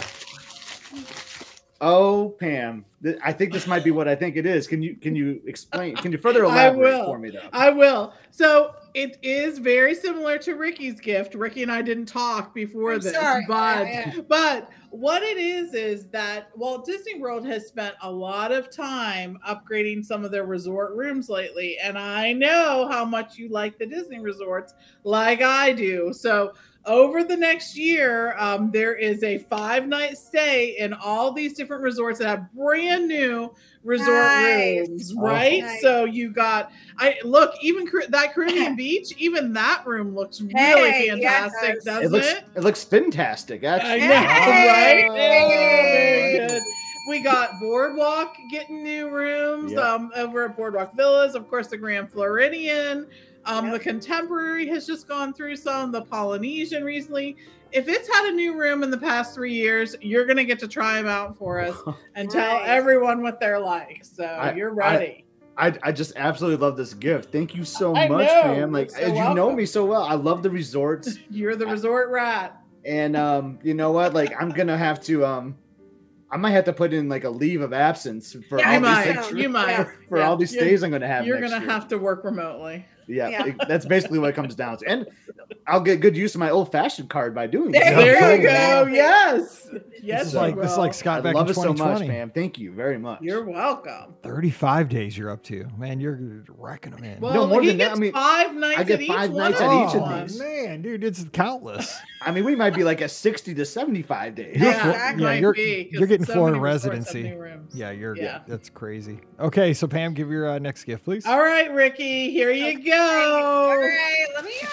Oh, Pam, th- I think this might be what I think it is. Can you can you explain? Can you further I elaborate will. for me though? I will. So it is very similar to Ricky's gift. Ricky and I didn't talk before I'm this, sorry. but Yeah, yeah. but what it is is that Walt Disney World has spent a lot of time upgrading some of their resort rooms lately, and I know how much you like the Disney resorts, like I do. So over the next year, um, there is a five night stay in all these different resorts that have brand new resort Nice. rooms, Oh. right? Nice. So you got, I look, even Car- that Caribbean beach, even that room looks really Hey, fantastic, does. doesn't It looks it? it looks fantastic. Actually, know, Hey! right? Oh, very good. We got Boardwalk getting new rooms Yep. um, over at Boardwalk Villas. Of course, the Grand Floridian. Um, Yep. The Contemporary has just gone through some. The Polynesian recently. If it's had a new room in the past three years, you're going to get to try them out for us and tell everyone what they're like. So I- you're ready. I, I just absolutely love this gift. Thank you so I much, know. Pam. Like so as you know me so well, I love the resorts, you're the resort rat. and um, you know what? Like I'm gonna have to um, I might have to put in like a leave of absence for Yeah, all you these might. things- You might. For Yeah. all these You're- stays I'm gonna have. You're gonna have to work remotely. Yeah, Yeah. it- that's basically what it comes down to. And I'll get good use of my old fashioned card by doing There so. There you go. go. Yes. Yes. this is like this is like Scott I back love in it so much, 2020. Pam. Thank you very much. You're welcome. 35 days you're up to. Man, you're racking them in. Well, more he than that, I mean, five nights get at five each nights one at each of them. these. man, dude, it's countless. I mean, we might be like a 60 to 75 days. You're Yeah, that yeah, might you're- be, 'cause you're getting so Florida many resorts have residency. Yeah, you're Yeah. that's crazy. Okay, so Pam, give your uh, next gift, please. All right, Ricky, here you Okay. All go. right, let me go.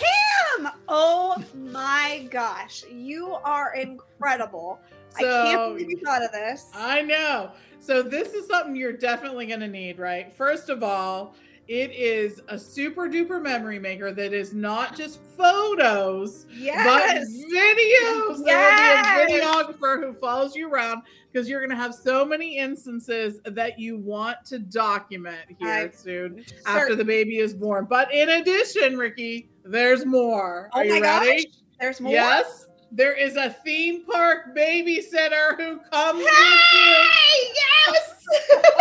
Pam! Oh my gosh, you are incredible. I can't believe you thought of this. I know. So this is something you're definitely going to need, right? First of all, it is a super duper memory maker that is not just photos, yes. but videos. Yes. There will be a videographer who follows you around because you're going to have so many instances that you want to document here I- soon after the baby is born. But in addition, Ricky, there's more. Oh Are you my gosh, ready? There's more. Yes. There is a theme park babysitter who comes with Hey, yes. you.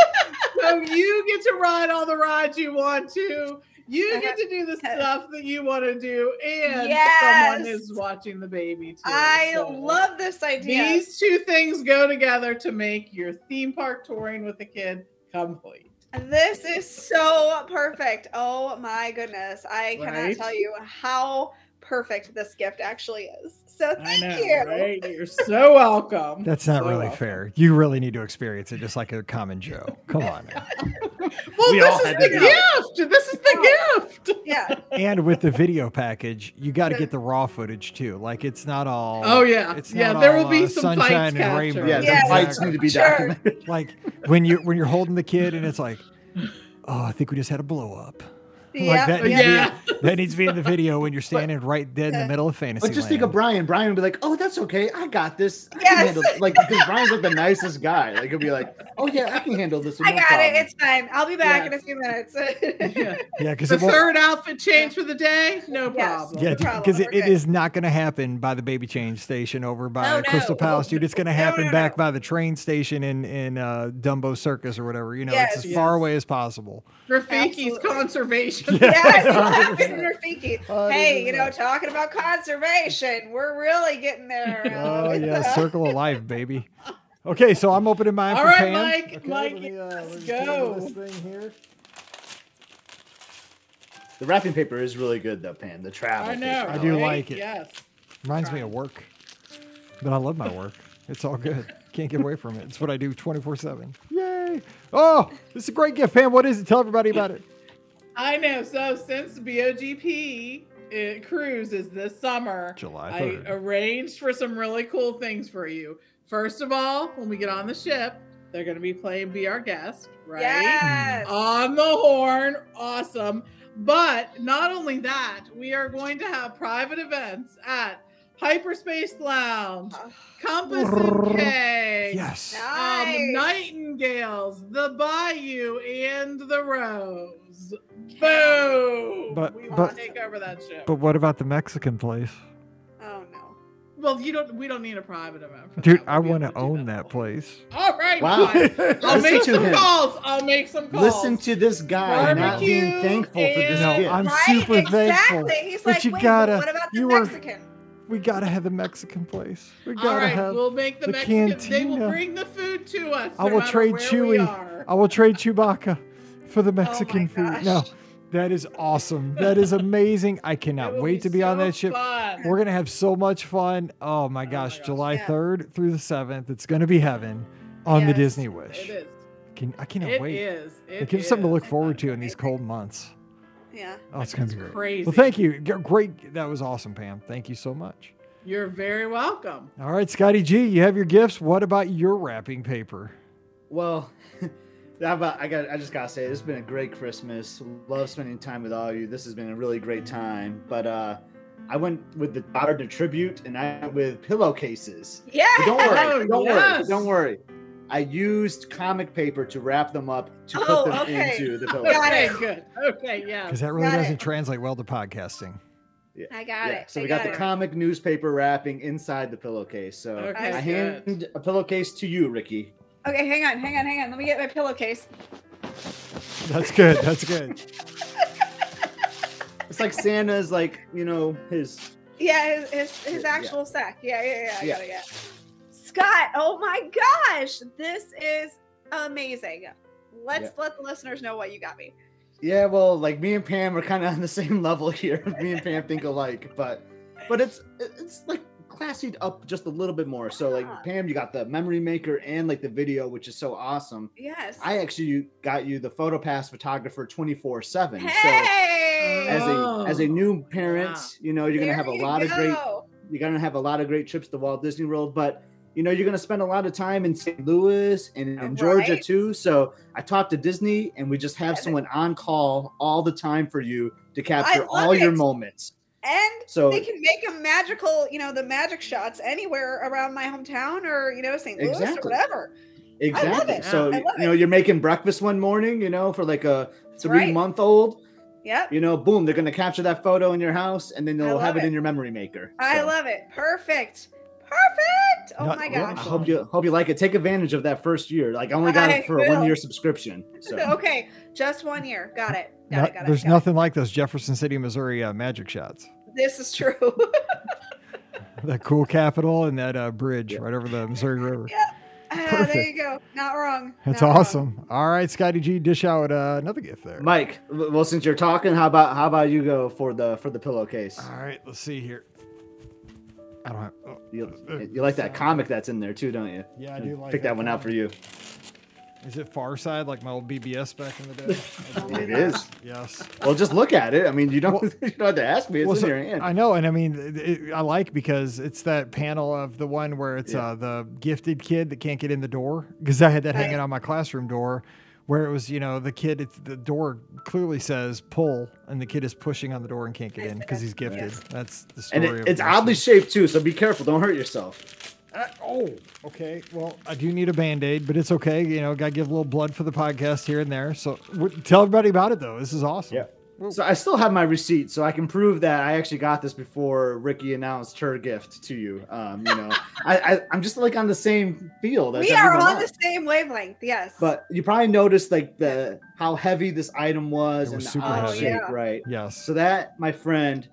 So you get to ride all the rides you want to. You uh-huh. get to do the stuff that you want to do, and someone is watching the baby too. I So love this idea. these two things go together to make your theme park touring with a kid complete. This is so perfect. Oh my goodness. I cannot Right? tell you how perfect this gift actually is. So thank know, you. right? You're so welcome. That's not So really welcome. fair. You really need to experience it just like a common Joe. Come on. Well, We this is the to do gift. This is the gift. Yeah. and with the video package, you got to get the raw footage too. Like it's not all. Oh yeah, It's yeah. there all, will be uh, some sunshine and captured. rainbows. Yeah, Yes. the fights need to be Sure. documented. Like when you when you're holding the kid and it's like, oh, I think we just had a blow up. Yeah. that, needs Yeah. to be, that needs to be in the video when you're standing right dead in the middle of fantasy. But just think of Brian. Brian would be like, "Oh, that's okay. I got this. I can Yes. handle it." Like because Brian's like the nicest guy. Like he'll be like, "Oh yeah, I can handle this." with I no got problem." it. It's fine. I'll be back Yeah. in a few minutes. Yeah. yeah, because The it won't. third outfit change for the day, no Yes. problem. Yeah, because it, we're it good. is not going to happen by the baby change station over by No, Crystal no. Palace, dude. It's going to happen no, back no. by the train station in in uh, Dumbo Circus or whatever. You know, Yes. it's as far away as possible. Rafiki's Absolutely. conservation. Yes, Yeah. exactly. Rafiki. Hey, you know, talking about conservation, we're really getting there. uh, Oh with yeah, the- circle of life, baby. Okay, so I'm opening mine All for right, Pam. Mike, Okay, Mike, let me, uh, let's let me get into go. This thing here. The wrapping paper is really good though, Pam. The travel. I know. I do right? like it. Yes. Reminds me of work, but I love my work. It's all good. Can't get away from it. It's what I do 24 seven. Yay! Oh, this is a great gift, Pam. What is it? Tell everybody about it. I know. So since BOGP uh, cruise is this summer, July I arranged for some really cool things for you. First of all, when we get on the ship, they're going to be playing "Be Our Guest," right? Yes. On the horn, awesome. But not only that, we are going to have private events at Hyperspace Lounge, Compass and K, Yes. Nice. um, Nightingales, the Bayou, and the Rose. Boom! But- we but- want to take over that ship. But what about the Mexican place? Oh no. well, you don't. We don't need a private event. For Dude, that. I We'll be want to own that for place. All right, Wow. fine. I'll make some him. calls. I'll make some calls. Listen to this guy not being Barbecue thankful for this and- gift. I'm right? super exactly. thankful. He's But like, you wait, gotta- but what about the you were- Mexican? We gotta have the Mexican place. We gotta right, have. we'll make the, the Mexican. They will bring the food to us. I no will trade Chewy. I will trade Chewbacca for the oh Mexican food. Oh gosh. No, that is awesome. That is amazing. I cannot wait to be on so that ship. fun. We're gonna have so much fun. Oh my oh my gosh, gosh. July Yeah. 3rd through the 7th. It's gonna be heaven on the Disney Wish. It is. Can, I cannot It wait. is. It It gives something to look forward to in these cold months. Yeah. Oh, it's gonna be great. crazy. Well, thank you. Great. That was awesome, Pam. Thank you so much. You're very welcome. All right, Scotty G, you have your gifts. What about your wrapping paper? Well, about I got I just gotta say this has been a great Christmas. Love spending time with all of you. This has been a really great time. But uh I went with the Daughter to tribute and I went with pillowcases. Yeah. Don't worry, don't yes. worry, don't worry. I used comic paper to wrap them up to put Oh, them okay. into the Got pillow. Okay, it. good. Okay, yeah. Because that really Got doesn't translate well to podcasting. I got Yeah, it. so I we got the it. comic newspaper wrapping inside the pillowcase. So Okay, I good. hand a pillowcase to you, Ricky. Okay, hang on, hang on, hang on. Let me get my pillowcase. That's good. That's good. It's like Santa's like, you know, his Yeah, his his, his Yeah. actual sack. Yeah, yeah, yeah. I Yeah. Got Scott, oh my gosh, this is amazing. Let's Yeah. let the listeners know what you got me. Yeah, well, like me and Pam are kind of on the same level here. me and Pam think alike, but but it's it's like classied up just a little bit more. So like. Pam, you got the memory maker and like the video, which is so awesome. Yes. I actually got you the PhotoPass photographer 24 seven. So hey. as a as a Oh, new parent, wow. you know you're gonna have a you lot of great you're gonna have a lot of great trips to Walt Disney World, but you know you're gonna spend a lot of time in St. Louis and in Georgia Right. too. So I talked to Disney, and we just have someone on call all the time for you to capture all your moments. And So they can make a magical, you know, the magic shots anywhere around my hometown or, you know, St. Louis or Exactly. whatever. exactly. it. So you know you're making breakfast one morning, you know, for like a three right. month old. Yep. You know, boom, they're gonna capture that photo in your house, and then they'll have it it. in your memory maker. I love it. Perfect. Perfect. Oh Not- my gosh. I hope you hope you like it. Take advantage of that first year. Like I only got I it for a one year subscription. So okay, just one year. Got it. Got No- it. Got it. there's got it. nothing like those Jefferson City, Missouri uh, magic shots. This is true. That cool Capitol and that uh, bridge Yeah. right over the Missouri River. Yeah. Ah, there you go. Not wrong. That's Not wrong. awesome. All right, Scotty G, dish out uh, another gift there. Mike, well, since you're talking, how about how about you go for the for the pillowcase? All right, let's see here. I don't have. Oh, You, you like that comic that's in there too, don't you? Yeah, I do like Pick that one out for you. Is it Far Side like my old BBS back in the day? My It gosh. is. yes. Well, just look at it. I mean, you don't Well- you don't have to ask me. It's Well, in so- your hand. I know, and I mean, it, it- I like because it's that panel of the one where it's Yeah. uh, the gifted kid that can't get in the door. Because I had that hanging on my classroom door, where it was, you know, the kid. It's, the door clearly says pull, and the kid is pushing on the door and can't get in because he's gifted. Yes. That's the and story. it, of it's oddly story. shaped too, so be careful. Don't hurt yourself. Uh, oh, okay. Well, I do need a band aid, but it's okay. You know, got to give a little blood for the podcast here and there. So w- tell everybody about it, though. This is awesome. Yeah. Well- So I still have my receipt, so I can prove that I actually got this before Ricky announced her gift to you. Um, you know, I, I I'm just like on the same field. as We are everyone on else. the same wavelength. Yes. But you probably noticed like the how heavy this item was It and was the super odd heavy. shape, yeah. right? Yes. So that, my friend,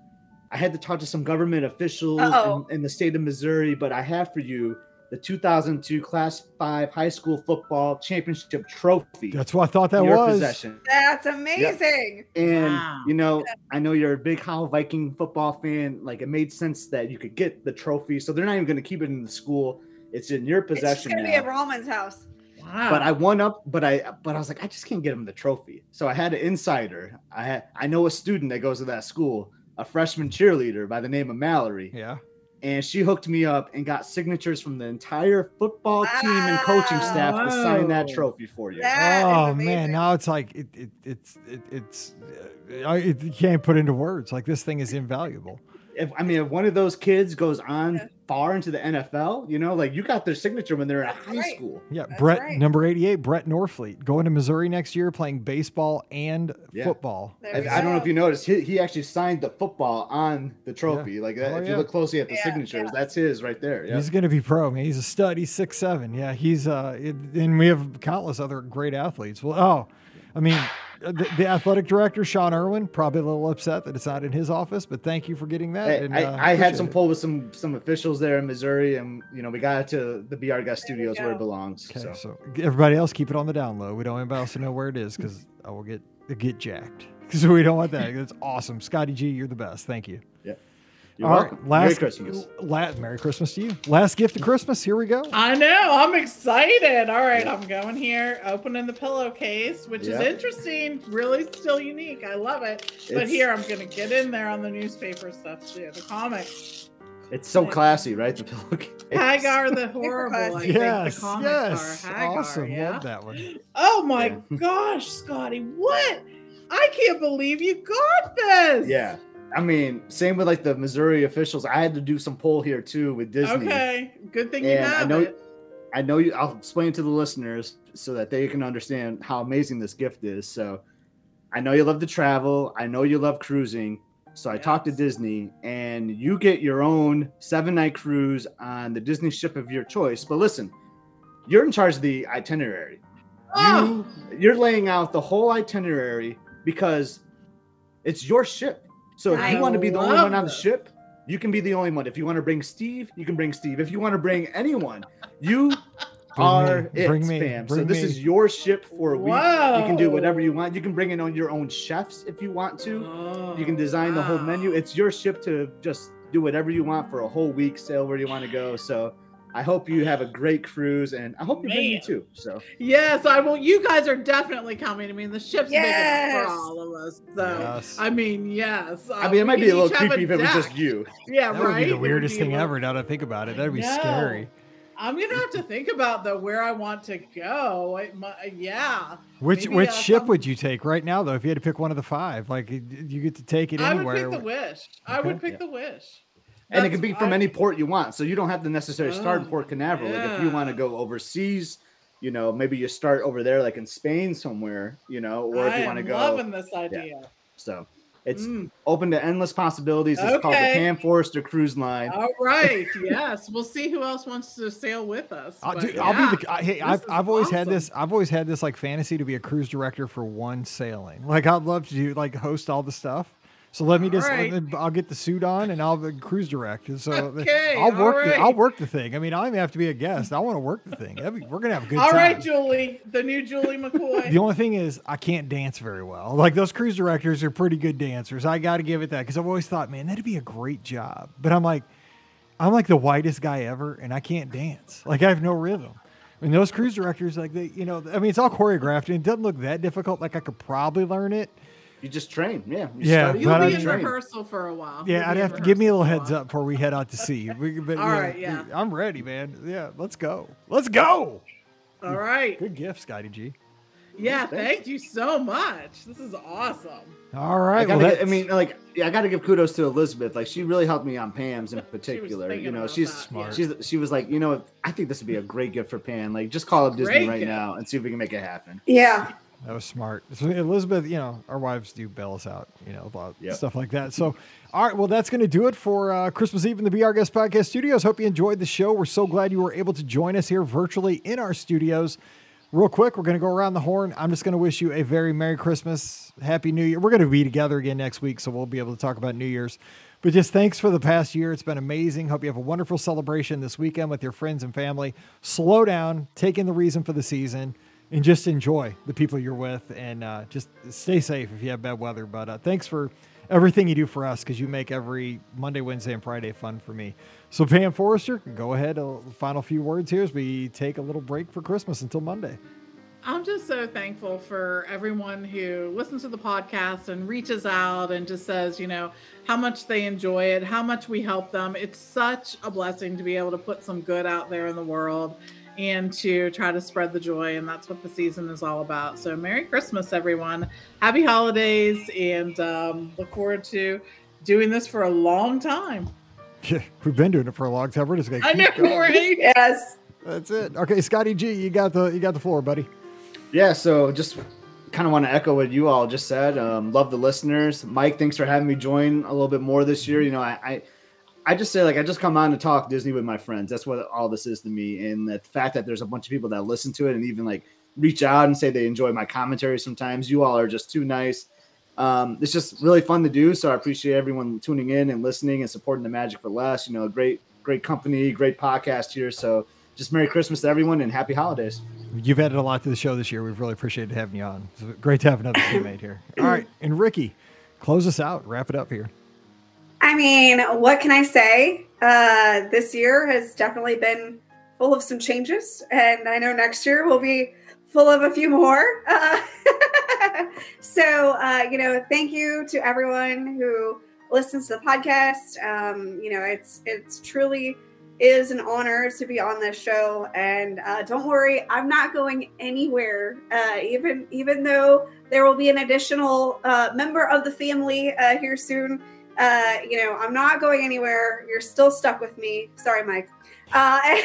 I had to talk to some government officials in, in the state of Missouri, but I have for you the 2002 Class 5 high school football championship trophy. That's what I thought that in your was. possession. That's amazing. And Wow. you know, I know you're a big Howell Viking football fan. Like it made sense that you could get the trophy. So they're not even going to keep it in the school. It's in your possession. It's gonna be at Roman's house. Wow. but I won up, but I but I was like, I just can't get him the trophy. So I had an insider. I had I know a student that goes to that school, a freshman cheerleader by the name of Mallory, Yeah. And she hooked me up and got signatures from the entire football team and coaching staff to sign that trophy for you. That is oh man, now it's like it, it it's it, it's uh, I it, you can't put into words. Like this thing is invaluable. If I mean, if one of those kids goes on Yeah. far into the NFL, you know, like you got their signature when they're in That's high right. school. Yeah, That's Brett right. number eighty-eight, Brett Norfleet, going to Missouri next year, playing baseball and Yeah. football. I, I don't know if you noticed, he, he actually signed the football on the trophy. Like that, Oh, if yeah. you look closely at the Yeah, signatures, yeah. that's his right there. Yeah. He's going to be pro, man. He's a stud. He's six seven. Yeah, he's uh, it, and we have countless other great athletes. Well, oh, I mean, the, the athletic director Sean Irwin probably a little upset that it's not in his office, but thank you for getting that. Hey, and, I, uh, I had some it. pull with some some officials there in Missouri, and you know we got it to the Be Our Guest Studios where it belongs. Okay, So so everybody else keep it on the down low. We don't want anybody else to know where it is because I will get get jacked. So we don't want that. That's awesome, Scotty G. You're the best. Thank you. You're All welcome. right, last Merry Christmas. La- Merry Christmas to you. Last gift of Christmas. Here we go. I know. I'm excited. All right, I'm going here, opening the pillowcase, which Yeah. is interesting. Really, still unique. I love it. But It's- here, I'm gonna get in there on the newspaper stuff too, the comics. It's so classy, right? The pillowcase. Hagar the Horrible. I think Yes, the yes, are Hagar. awesome. Yeah? Love that one. Oh my Yeah. gosh, Scotty, what? I can't believe you got this. Yeah. I mean, same with like the Missouri officials. I had to do some poll here too with Disney. Okay. Good thing you And I know- it. I know you. I'll explain to the listeners so that they can understand how amazing this gift is. So, I know you love to travel. I know you love cruising. So I talked to Disney, and you get your own seven night cruise on the Disney ship of your choice. But listen, you're in charge of the itinerary. Oh, You, you're laying out the whole itinerary because it's your ship. So if you want to be the only one on the ship, you can be the only one. If you want to bring Steve, you can bring Steve. If you want to bring anyone, you Bring are me, it, bring me, fam. So bring this me. is your ship for a week. You can do whatever you want. You can bring in on your own chefs if you want to. Oh, You can oh, design the whole menu. It's your ship to just do whatever you want for a whole week, sail where you want to go. So I hope you have a great cruise, and I hope you bring me too. So Yes, I will. You guys are definitely coming. I mean, the ship's big Yes. enough for all of us. So, Yes. I mean, yes. I uh, mean, it might be a little each have creepy if it was just you. Yeah, that right. would be the weirdest be thing a little- ever. Now that I think about it, that'd be know. scary. I'm gonna have to think about though where I want to go. It mi- yeah, Which Maybe, which uh, ship some- would you take right now though? If you had to pick one of the five, like you you get to take it I would pick the wish. I would Okay. pick the wish. And it can be from I- any port you want. So you don't have to necessarily start in Oh, Port Canaveral. Like if you want to go overseas, you know, maybe you start over there, like in Spain somewhere, you know, or if you want to go. loving this idea. So it's Mm. open to endless possibilities. It's called the Okay. Pam Forrester Cruise Line. All right. yes, we'll see who else wants to sail with us. I'll, do, I'll be the. I, hey, this I've, I've always had this. I've always had this like fantasy to be a cruise director for one sailing. Like I'd love to do like host all the stuff. So let me just. Alright. I'll get the suit on and I'll be cruise direct. And So Okay, I'll work. The, I'll work the thing. I mean, I don't even have to be a guest. I want to work the thing. Be- we're gonna have a good All time. All right, Julie, the new Julie McCoy. The only thing is, I can't dance very well. Like those cruise directors are pretty good dancers. I got to give it that because I've always thought, man, that'd be a great job. But I'm like, I'm like the whitest guy ever, and I can't dance. Like I have no rhythm. I mean, those cruise directors, like they, you know, I mean, it's all choreographed and it doesn't look that difficult. Like I could probably learn it. You just train. Yeah. You Yeah, study You'll be I'm in train. rehearsal for a while. Yeah, You'll I'd have to give me a little heads up before we head out to sea. We, but, All yeah, right, yeah. I'm ready, man. Yeah, let's go. Let's go. All right. Good gift, Scotty G. Yeah, thank thank you so much. This is awesome. All right. I, gotta well, get- I mean, like, yeah, I got to give kudos to Elizabeth. Like, she really helped me on Pam's in particular. You know, she's that, Smart. she's she was like, you know, I think this would be a great gift for Pam. Like, just call up Disney Great right gift. now and see if we can make it happen. Yeah. That was smart. So Elizabeth, you know, our wives do bail us out, you know, about Yep. stuff like that. So, all right, well, that's going to do it for uh, Christmas Eve in the Be Our Guest Podcast Studios. Hope you enjoyed the show. We're so glad you were able to join us here virtually in our studios. Real quick, we're going to go around the horn. I'm just going to wish you a very Merry Christmas, Happy New Year. We're going to be together again next week, so we'll be able to talk about New Year's. But just thanks for the past year. It's been amazing. Hope you have a wonderful celebration this weekend with your friends and family. Slow down, take in the reason for the season, and just enjoy the people you're with. And uh, just stay safe if you have bad weather. But uh, thanks for everything you do for us because you make every Monday, Wednesday, and Friday fun for me. So, Pam Forrester, go ahead. A final few words here as we take a little break for Christmas until Monday. I'm just so thankful for everyone who listens to the podcast and reaches out and just says, you know, how much they enjoy it, how much we help them. It's such a blessing to be able to put some good out there in the world and to try to spread the joy. And that's what the season is all about. So, Merry Christmas, everyone. Happy holidays. And um, look forward to doing this for a long time. Yeah, we've been doing it for a long time. We're just gonna I keep know, going. right? Yes. That's it. Okay, Scotty G, you got the you got the floor, buddy. Yeah, so just kind of want to echo what you all just said. Um, love the listeners. Mike, thanks for having me join a little bit more this year. You know, I, I I just say like I just come on to talk Disney with my friends. That's what all this is to me. And the fact that there's a bunch of people that listen to it and even like reach out and say they enjoy my commentary sometimes. You all are just too nice. Um, it's just really fun to do. So I appreciate everyone tuning in and listening and supporting the Magic for Less. You know, great, great company, great podcast here. So just Merry Christmas to everyone and Happy Holidays. You've added a lot to the show this year. We've really appreciated having you on. It's great to have another teammate here. All right, and Ricky, close us out. Wrap it up here. I mean, what can I say? Uh, this year has definitely been full of some changes, and I know next year will be full of a few more. Uh, so, uh, you know, thank you to everyone who listens to the podcast. Um, you know, it's it's truly is an honor to be on this show, and uh, don't worry, I'm not going anywhere. Uh, even even though there will be an additional uh, member of the family uh, here soon uh, you know, I'm not going anywhere. You're still stuck with me. Sorry, Mike. Uh,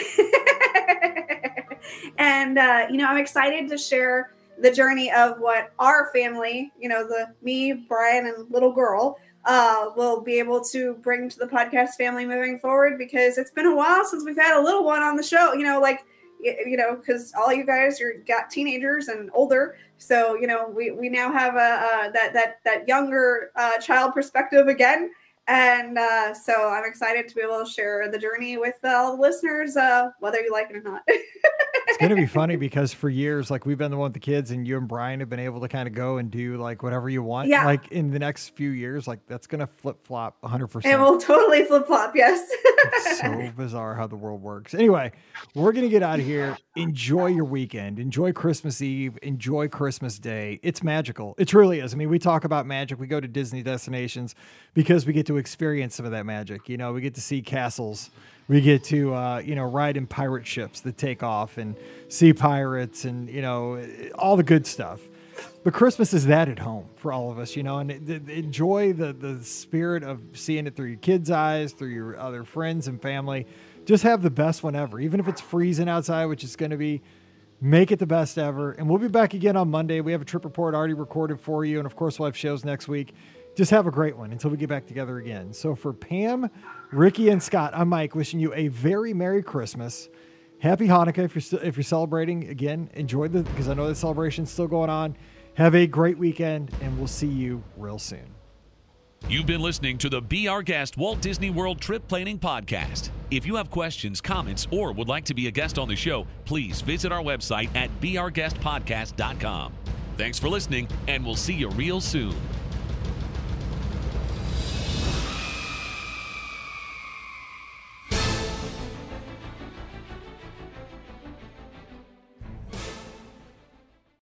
and uh, you know, I'm excited to share the journey of what our family, you know, the me, Brian, and little girl, uh, will be able to bring to the podcast family moving forward because it's been a while since we've had a little one on the show. You know, like you know, because all you guys you're got teenagers and older, so you know we we now have a, uh that that that younger uh, child perspective again, and uh, so I'm excited to be able to share the journey with all the listeners, uh, whether you like it or not. It's gonna be funny because for years, like we've been the one with the kids, and you and Brian have been able to kind of go and do like whatever you want. Yeah. Like in the next few years, like that's gonna flip flop 100%. it will totally flip flop. Yes. So bizarre how the world works. Anyway, we're gonna get out of here. Enjoy your weekend. Enjoy Christmas Eve. Enjoy Christmas Day. It's magical. It truly is. I mean, we talk about magic. We go to Disney destinations because we get to experience some of that magic. You know, we get to see castles. We get to uh, you know ride in pirate ships that take off and see pirates and you know all the good stuff. But Christmas is that at home for all of us, you know, and enjoy the the spirit of seeing it through your kids' eyes, through your other friends and family. Just have the best one ever, even if it's freezing outside, which is going to be. Make it the best ever, and we'll be back again on Monday. We have a trip report already recorded for you, and of course, we'll have shows next week. Just have a great one until we get back together again. So for Pam, Ricky, and Scott, I'm Mike, wishing you a very Merry Christmas. Happy Hanukkah if you're if you're celebrating again. Enjoy the because I know the celebration's still going on. Have a great weekend, and we'll see you real soon. You've been listening to the Be Our Guest Walt Disney World Trip Planning Podcast. If you have questions, comments, or would like to be a guest on the show, please visit our website at beourguestpodcast.com. Thanks for listening, and we'll see you real soon.